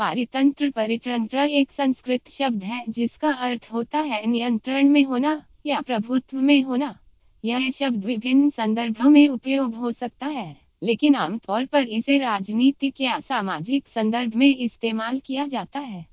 पारितंत्र परितंत्र एक संस्कृत शब्द है, जिसका अर्थ होता है नियंत्रण में होना या प्रभुत्व में होना। यह शब्द विभिन्न संदर्भों में उपयोग हो सकता है, लेकिन आमतौर पर इसे राजनीतिक या सामाजिक संदर्भ में इस्तेमाल किया जाता है।